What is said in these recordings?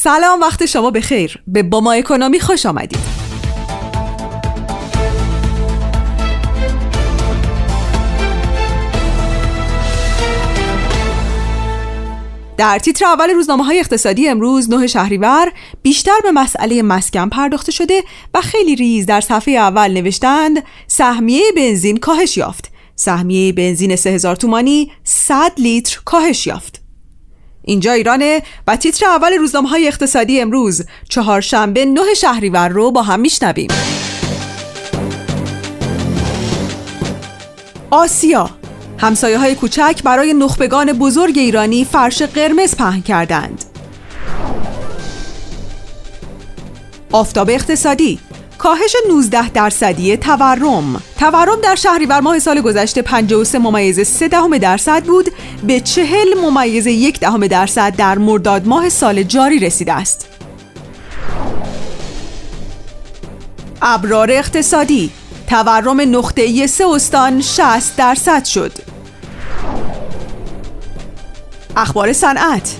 سلام وقت شما بخیر. به باما اکونومی خوش آمدید. در تیتر اول روزنامه های اقتصادی امروز نه شهریور بیشتر به مسئله مسکن پرداخته شده و خیلی ریز در صفحه اول نوشتند سهمیه بنزین کاهش یافت. سهمیه بنزین 3000 تومانی 100 لیتر کاهش یافت. اینجا ایرانه و تیتر اول روزنامه های اقتصادی امروز. چهارشنبه نه شهریور رو با هم میشنویم. آسیا. همسایه های کوچک برای نخبگان بزرگ ایرانی فرش قرمز پهن کردند. آفتاب اقتصادی. کاهش 19 درصدی تورم. تورم در شهریور ماه سال گذشته 53 ممیز 3 دهم درصد بود. به 40 ممیز 1 دهم درصد در مرداد ماه سال جاری رسیده است. ابرار اقتصادی. تورم نقطه‌ای سه استان 60 درصد شد. اخبار صنعت.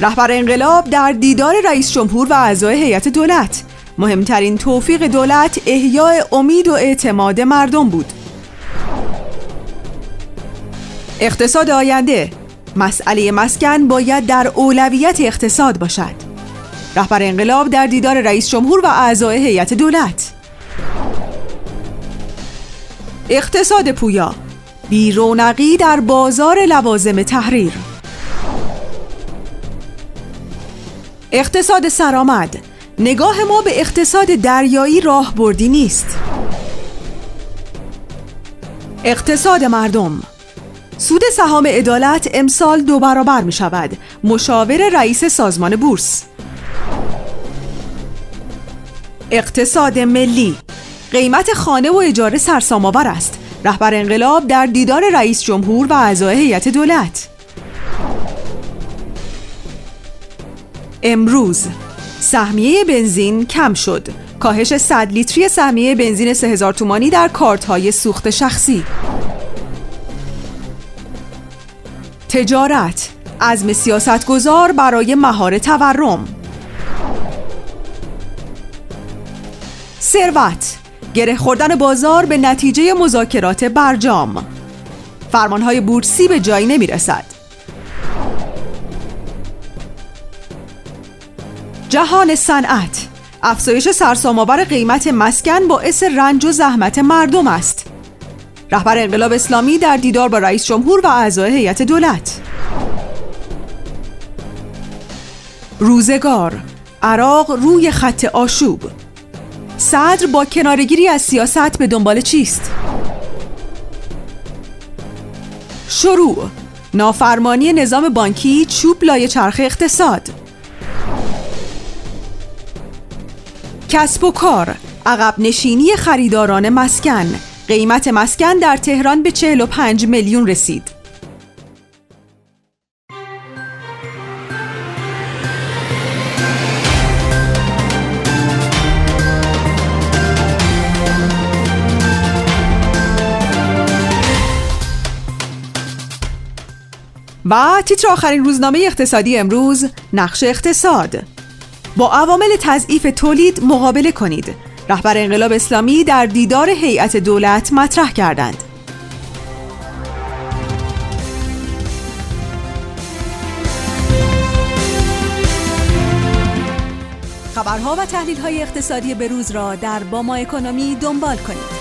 رهبر انقلاب در دیدار رئیس جمهور و اعضای هیئت دولت. مهمترین توفیق دولت احیاء امید و اعتماد مردم بود. اقتصاد آینده. مسئله مسکن باید در اولویت اقتصاد باشد. رهبر انقلاب در دیدار رئیس جمهور و اعضای هیئت دولت. اقتصاد پویا. بیرونقی در بازار لوازم تحریر. اقتصاد سرآمد. نگاه ما به اقتصاد دریایی راه بردی نیست. اقتصاد مردم. سود سهام عدالت امسال دو برابر می شود. مشاور رئیس سازمان بورس. اقتصاد ملی. قیمت خانه و اجاره سرسام‌آور است. رهبر انقلاب در دیدار رئیس جمهور و اعضای هیئت دولت. امروز سهمیه بنزین کم شد. کاهش 100 لیتری سهمیه بنزین 3000 تومانی در کارت های سوخت شخصی. تجارت. عزم سیاستگزار برای مهار تورم. ثروت. گره خوردن بازار به نتیجه مذاکرات برجام. فرمانهای بورسی به جایی نمی رسد جهان صنعت. افزایش سرسام‌آور قیمت مسکن باعث رنج و زحمت مردم است. رهبر انقلاب اسلامی در دیدار با رئیس جمهور و اعضای هیئت دولت. روزگار. عراق روی خط آشوب. صدر با کنارگیری از سیاست به دنبال چیست؟ شروع. نافرمانی نظام بانکی چوب لای چرخ اقتصاد. کسب و کار عقب نشینی خریداران مسکن. قیمت مسکن در تهران به 45 میلیون رسید. و تیتر آخرین روزنامه اقتصادی امروز نقش اقتصاد. با عوامل تضعیف تولید مقابله کنید. رهبر انقلاب اسلامی در دیدار هیئت دولت مطرح کردند. خبرها و تحلیل های اقتصادی بروز را در باما اکونومی دنبال کنید.